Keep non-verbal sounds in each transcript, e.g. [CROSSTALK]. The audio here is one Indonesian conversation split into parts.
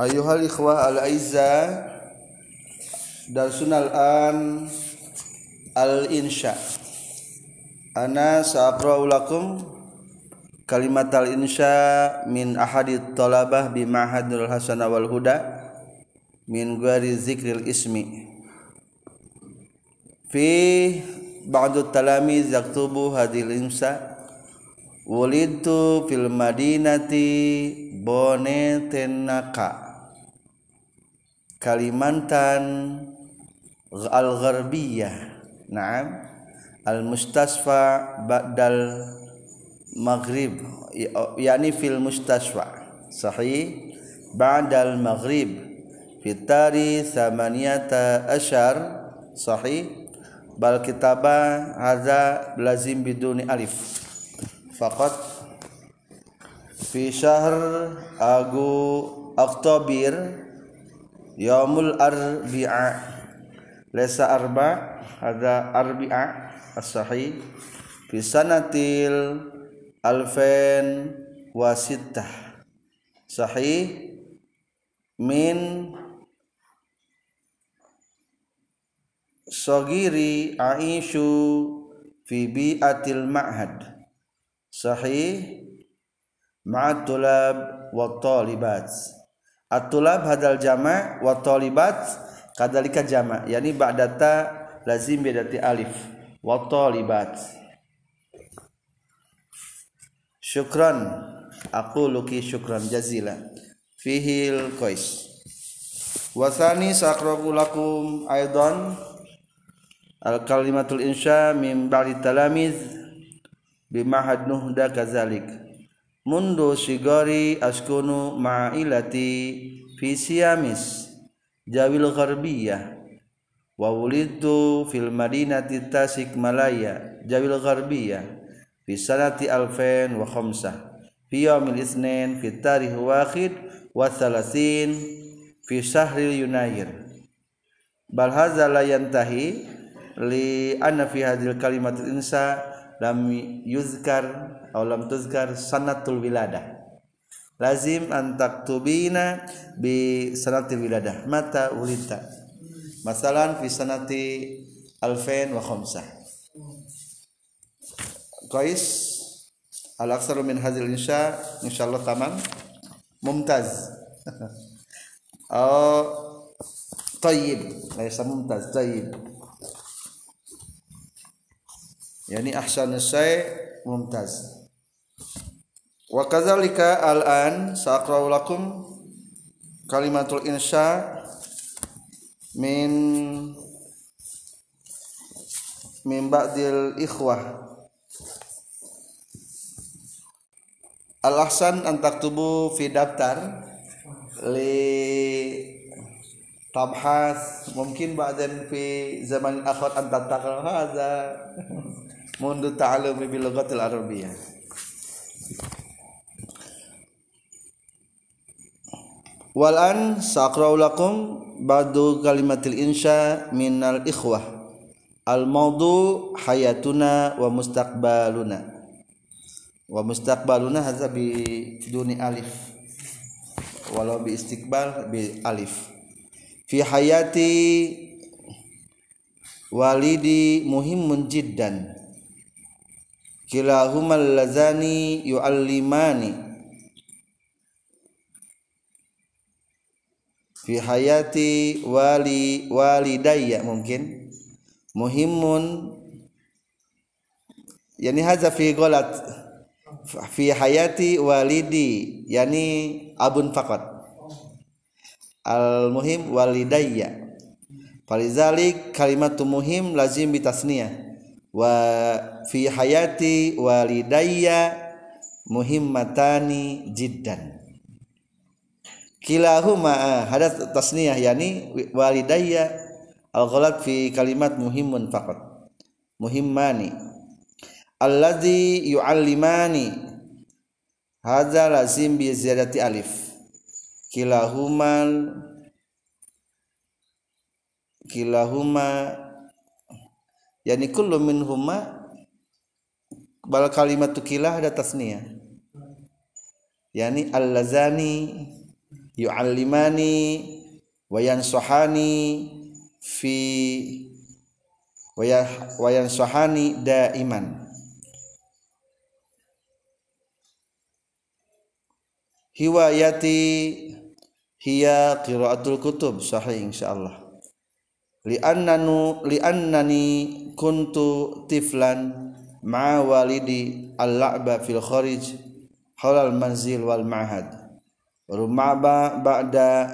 Ayuhal ikhwah al-aizza Darsunal an al-insya. Ana sa'akra'u lakum kalimat al-insya min ahadit talabah bi ma'hadul hasana wal huda min gari zikril ismi. Fi ba'du talamiz yaktubu hadil insya wulidtu fil madinati bonetenaka Kalimantan al-gharbiyah. Na'am. Al-mustasfa ba'dal maghrib. Yakni fil mustasfa. Sahih. Ba'dal maghrib. Fitari samaniyata asyar. Sahih. Bal kitaba hadza lazim biduni alif. Faqat fi syahr agu oktobir yaumul arbi'a. Lesa arba ada arbi'a as-sahih. Fi sanatil alfen wasittah sahih min sogiri aishu fi bi'atil ma'had. Sahih ma'atulab wa talibat atulab hadal jama wa talibat kadalika jama. Yani ba'data lazim bidati alif. Wa talibat. Syukran. Aku luki syukran. Jazila. Fihil qais. Wasani sakrabu lakum aidan. Al kalimatul insya min ba'di talamiz. Bimahad nuhda kazalik mundu sigari askunu ma'ilati fi siyamis. Jawil gharbiyah. Wa wulidtu fil madinati tasik malaya. Jawil gharbiyah. Fi sanati alfain wa khamsah. Fi yawmil isnin fi tarikh wahid wa thalathin fi syahril yunayir bal hadza la yantahi li anna fi hadhil kalimatil insa lam yuzkar atau lam tuzkar sanatul wiladah. Lazim an taktubina bi sanatil wiladah. Mata ulita. Masalan fi sanati alfain wa khamsah. Qais al aksaru min hadhil insya insyaallah tamam. Mumtaz. [LAUGHS] Oh tayyib. Laisa mumtaz tayyib yani ahsan syai mumtaz. Wa kadzalika al-an saqra'u lakum kalimatul insya min min ba'dil ikhwah. Al ahsan an taktubu fi daftar li tabhas mungkin ba'dan fi zaman akhir an tatakal hadza mundu ta'alumi bil lughatil arabiyyah wal an saqra'u lakum ba'du kalimatil insya minal ikhwah. Al mawdu hayatuna wa mustaqbaluna. Wa mustaqbaluna hadza bi duni alif. Walau bi istiqbal bi alif. Fi hayati walidi muhimun jiddan kilahumal lazani yu'allimani. Fi hayati wali walidayya mungkin. Muhimun yani hadza fi ghalat. Fi hayati walidi yani abun faqat. Al muhim walidayya. Falizalik kalimatu muhim lazim bitasniyah wa fi hayati walidayya muhimmatani jiddan. Kilahuma hadas tasniyah yani walidayya al ghalat fi kalimat muhimun faqat. Muhimmani. Alladzi yuallimani. Hadza lazim bi ziyadati alif. Kilahumal kilahuma yani kullu minhuma bal kalimatu kilah ada tasniyah. Yani allazani yu'allimani wayan sohani fi wayan sohani daiman. Hiwayati hiya qiraatul kutub sahih insyaallah li'annanu li'annani kuntu tiflan ma'a walidi al-la'ba fil kharij halal manzil wal ma'had. Rumaba ba'da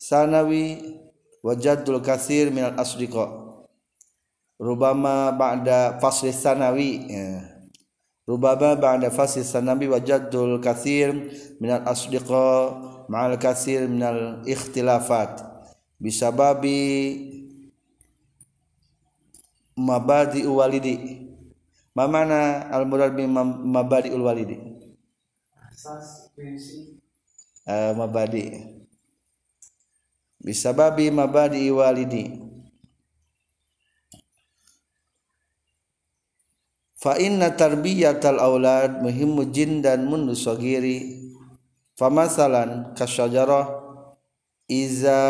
sanawi wajadul kathir minal asdiqa rubama ba'da fasli sanawi ya. rubama ba'da fasli sanawi wajadul kathir minal asdiqa ma'al kathir minal ikhtilafat bisababi mabadi walidi Mamana al murad bi mabadi ul walidi? Asas prinsip. Uh, mabadi. Bisababi mabadi walidi. Fa inna tarbiyatal aulad muhimmu jindan mundu sagiri. Famasalan kasyajarah iza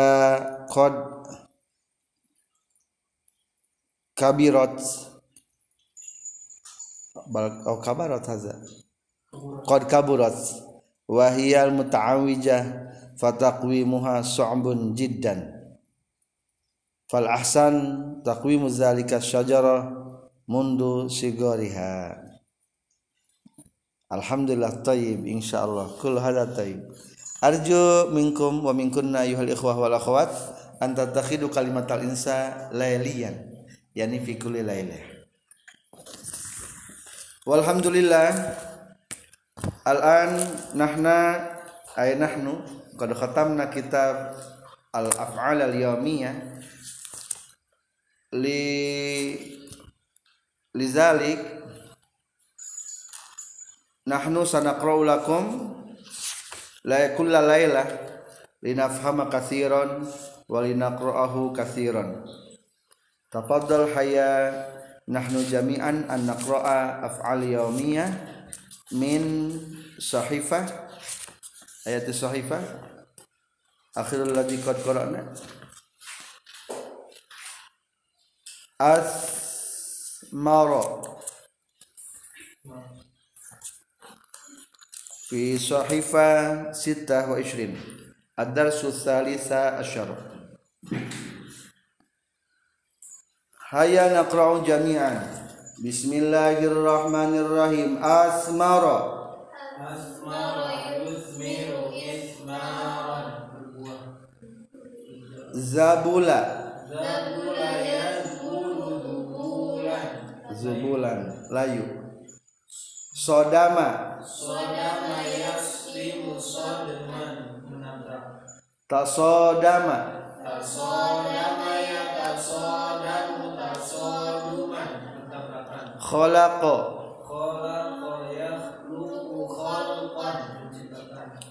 qad kabirat bal au kabarat haza qad kaburat wa hiya al muta'awijah fataqwimuha su'bun jiddan fal ahsan taqwimu zalika syajara mundu sigoriha alhamdulillah tayyib insyaallah. Kul hada tayyib. Arju minkum wa minkunna ayuhal ikhwah wal akhwat an tatakhidu kalimatal insa layliyan yani fi kulli lailah Walhamdulillah Al-an nahna ay nahnu qad khatamna kitab al-af'al al-yawmiyah li lizalik nahnu sanaqra'u lakum la kulla layla linafhama katsiran wa linaqra'ahu katsiran tafaddal hayya nahnu jami'an an naqra'a af'al yaumiyah min sahifah ayat sahifah. Akhirul ladzi qad qara'na. Asmara fi sahifah 26 ad-darsu tsalisa asyara Hayya naqra'u jami'an. Bismillahirrahmanirrahim. Asmara. Asmara yusmiru ismaran. Zabula. Zabula yazbulu zubulan. Zubulan. Layu. Sodama. Sodama Tasodama. Tasodama ya tasodamu khalaqa khalaqa yakhluqu khalqan.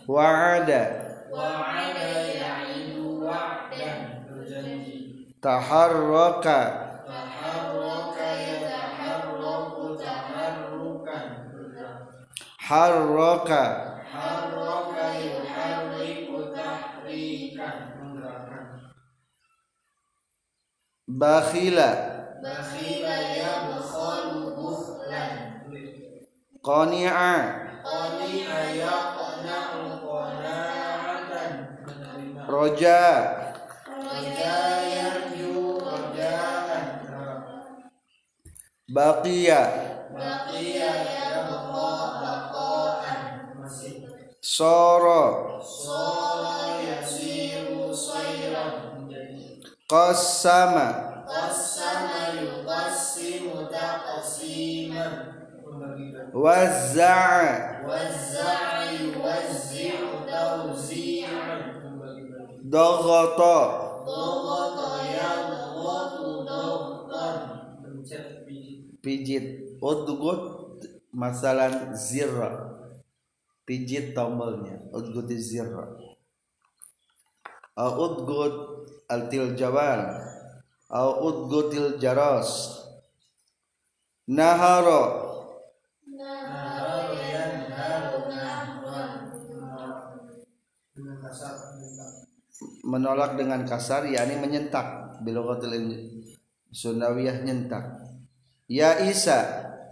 Wa'ada. Wa'ada ya'idu wa'dan. Berjanji. Taharraka. Taharraka yataharraku taharrukan. Harraka bakhila. Bakhila ya qani'a. Qani'a yaqna'u qana'atan. Roja. Roja yarju rojaan. Baqiya. Baqiya yabqa baqaan soro. Soro qassama. Qassama yuqassimu taqsiman. Wazza'a. Wazza'a yuwazzi'u tawzi'an. Daghata. Daghata yadghatu daghtan. Pijit. Udgut masalan zirra. Pijit tombolnya. Udgut zirra au udgut altil jawal au udgutil jaras nahara menolak dengan kasar yakni menyentak. Biloghatil Sundawiyah nyentak. Ya Isa.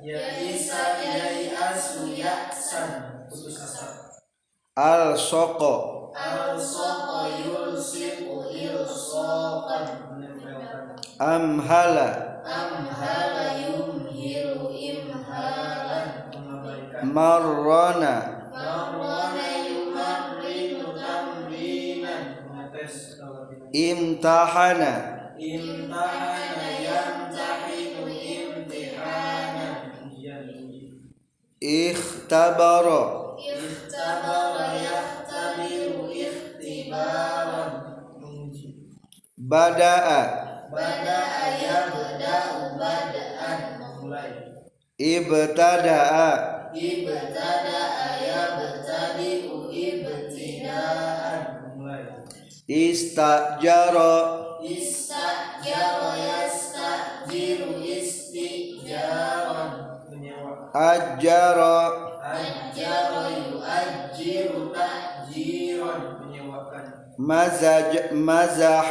Ya Isa ya asu ya san. Putus asa. al soko Amhala Amhala yumhilu imhalan mengabaikan. marrona Marwana yumarrinu tamrinan imtahana Imtahana yamtahinu uji. ikhtabara Ikhtabara yahtabiru bada'a Bada'a yabda'u bada'an memulai. ibtada'a Ibtada'a yabtadi'u ibtida'an memulai. istajara Istajara yastajiru istijaran menyewa. مزج مزح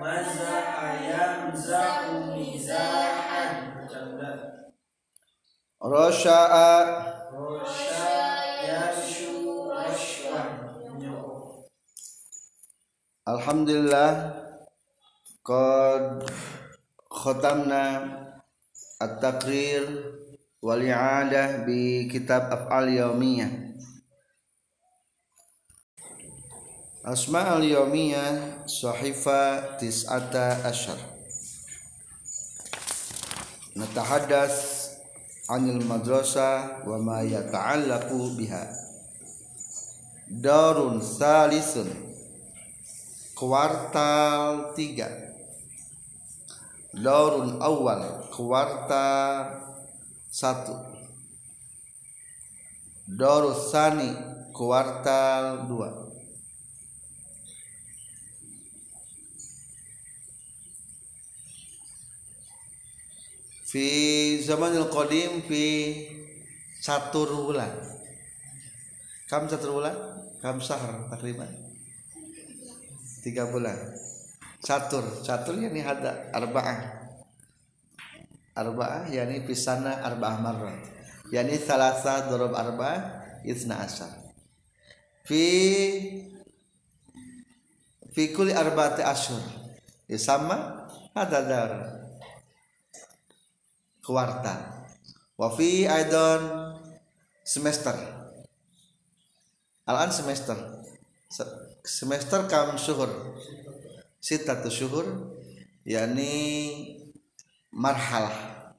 مزح يمزح مزاحا رشأ رشأ يشو رشوة الحمد لله قد ختمنا التقرير والإعادة بكتاب أفعال يومية. Asma al-Yawmiyah Sahifa Tis'ata Ashar Natahadas Anil madrasah Wa ma yata'allaku biha. Darun Salisun kuartal 3 Daurun awal kuartal 1 Daurus sani kuartal 2 Fi zamanil qadim fi catur bulan Kam catur bulan? Kam sahar takriban. Tiga bulan. Catur catur yani hada arba'ah. Arba'ah yani pisana arba'ah marrat. Yani salasa dorob arba'ah isna asar fi fi kulli arba'ati ashur. Sama hada dar kuartal wa fi aidan semester. Al-an semester. Se- semester kam syuhur. Sitatu syuhur yakni marhalah.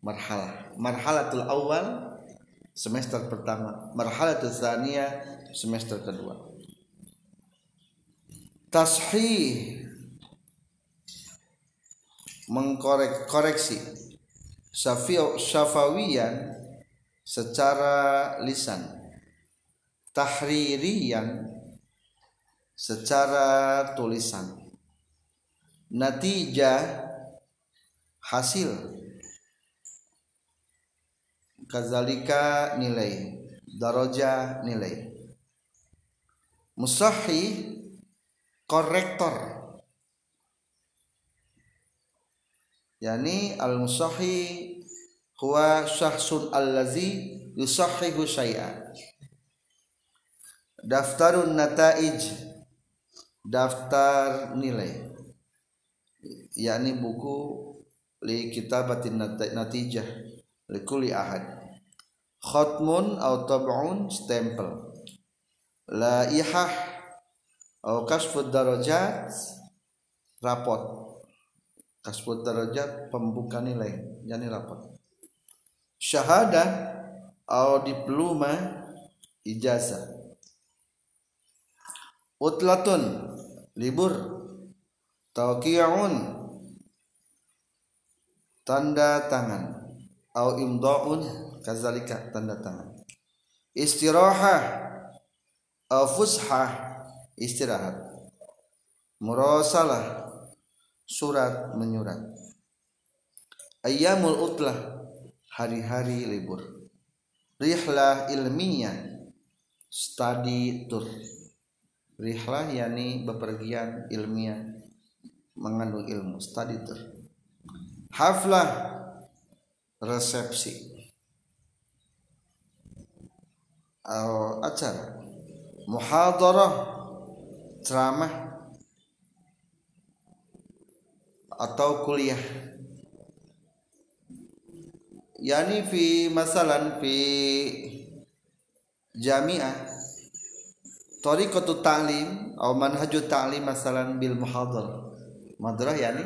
Marhalah. Marhalatul awal semester pertama. Marhalatul tsaniyah semester kedua. Tashih mengkorek koreksi. Syafawiyan secara lisan. Tahririan secara tulisan. Natijah hasil. Kazalika nilai. Daraja nilai. Musahhi korektor yani al musahhi huwa syahsun allazi yusahhihu syai'an daftarun nataij daftar nilai yakni buku li kitabatin nat- natijah li kulli ahad. Khatmun atau tab'un stempel. Laihah atau kasfud darajat rapot kasfud darajat pembuka nilai yani rapot syahadah atau diploma ijazah. Utlatun libur. Tauqi'un tanda tangan. Au imda'un kazalika tanda tangan. Istirahah au fushah istirahat. Murasalah surat menyurat. Ayyamul utlah hari-hari libur. Rihlah ilmiah study tour rihlah yakni bepergian ilmiah mengandung ilmu study tour haflah resepsi. Atau acara. Muhadarah ceramah atau kuliah. Yani fi masalan fi jami'ah tariqatu ta'lim atau manhajut ta'lim masalan bil muhadar madrah yani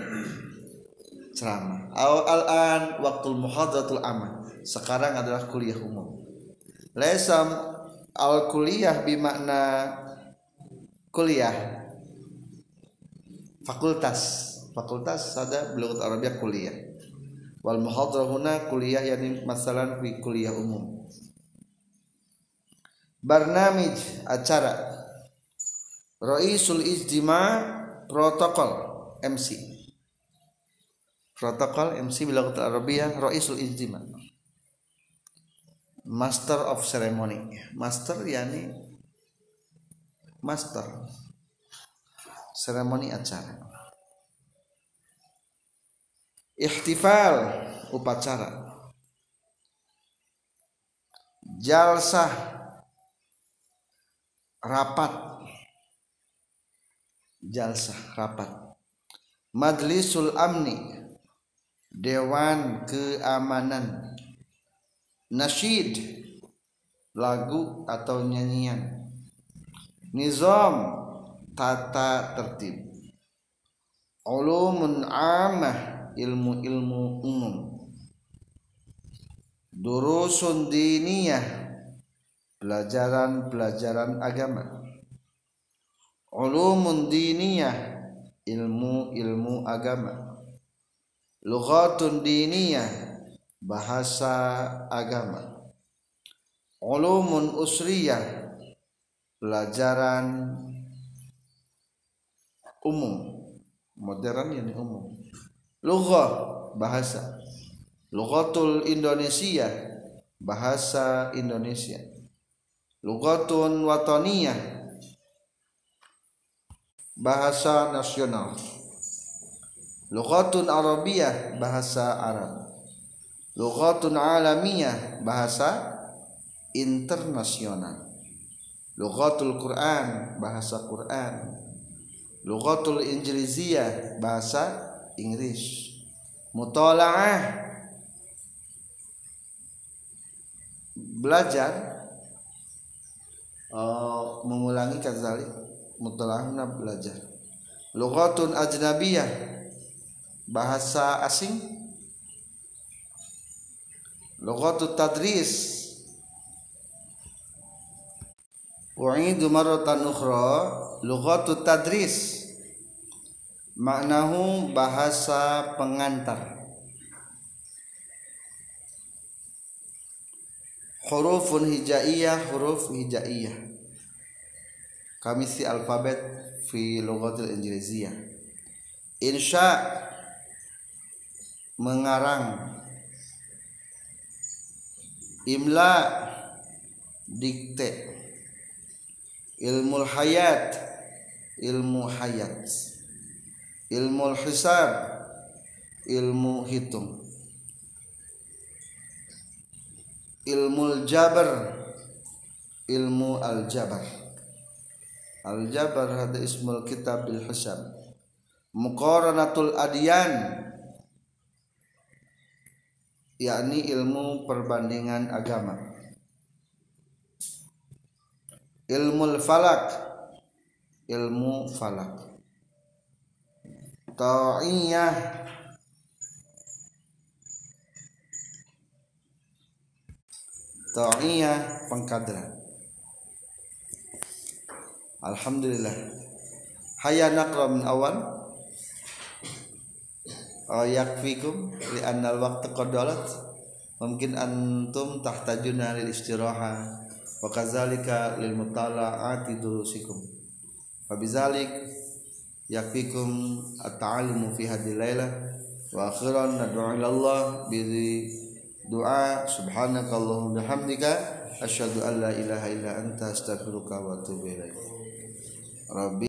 ceramah. Atau al-an waktu muhadaratul amal. Sekarang adalah kuliah umum. Lesam al kuliah bimakna kuliah fakultas fakultas ada belaut Arabia kuliah. Wal muhadrah huna kuliah yani masalan fi kuliah umum. Barnamij acara. Raisul Ijtima protokol MC protokol MC belaut Arabia Raisul Ijtima. Master of ceremony. Master yani master. Seremoni acara ihtifal upacara. Jalsah rapat. Jalsah rapat. Majlisul amni dewan keamanan. Nasyid lagu atau nyanyian. Nizam tata tertib. Ulumun amah ilmu-ilmu umum. Durusun diniyah pelajaran-pelajaran agama. Ulumun diniyah ilmu-ilmu agama. Lughatun diniyah bahasa agama. Ulumun usriyah pelajaran umum. Modern yang umum lughah bahasa. Lughatul Indonesia bahasa Indonesia. Lughatun wataniyah bahasa nasional. Lughatun arabiyah bahasa Arab. Lughatun alamiyah bahasa internasional. Lughatul Quran bahasa Quran. Lughatul Injiliziyah bahasa Inggris. Mutolaah. Belajar. Uh, mengulangi kadzalik mutolaahna belajar. Lughatun ajnabiyah. Bahasa asing. Lughatut tadris. U'idu marratan ukhra. Lughatut tadris maknahu bahasa pengantar. Hurufun hijaiyah huruf hijaiyah. Kami si alfabet fi lughatil injiliziyah. Insya mengarang. Imla dikte. Ilmu hayat ilmu hayat ilmu hisab ilmu hitung. Ilmu jabar ilmu al jabar al jabar hada ismul kitab bil hisab. Muqaranatul adyan yakni ilmu perbandingan agama. Ilmu falak ilmu falak ta'iyah. Ta'iyah pengkaderan. Alhamdulillah. Hayya naqra min awal. Oh, yakfikum li anna al-waqt qadalat mungkin antum tahtajuna lil istiraha. Wa kadzalika lil mutala'ati durusikum. Fa bizalik yakfikum at-ta'allumu fi hadhihi lailah wa akhiran nad'u ila Allah bi du'a. Subhanakallahumma bihamdika asyhadu an la ilaha illa anta astaghfiruka wa atubu ilaik rabbi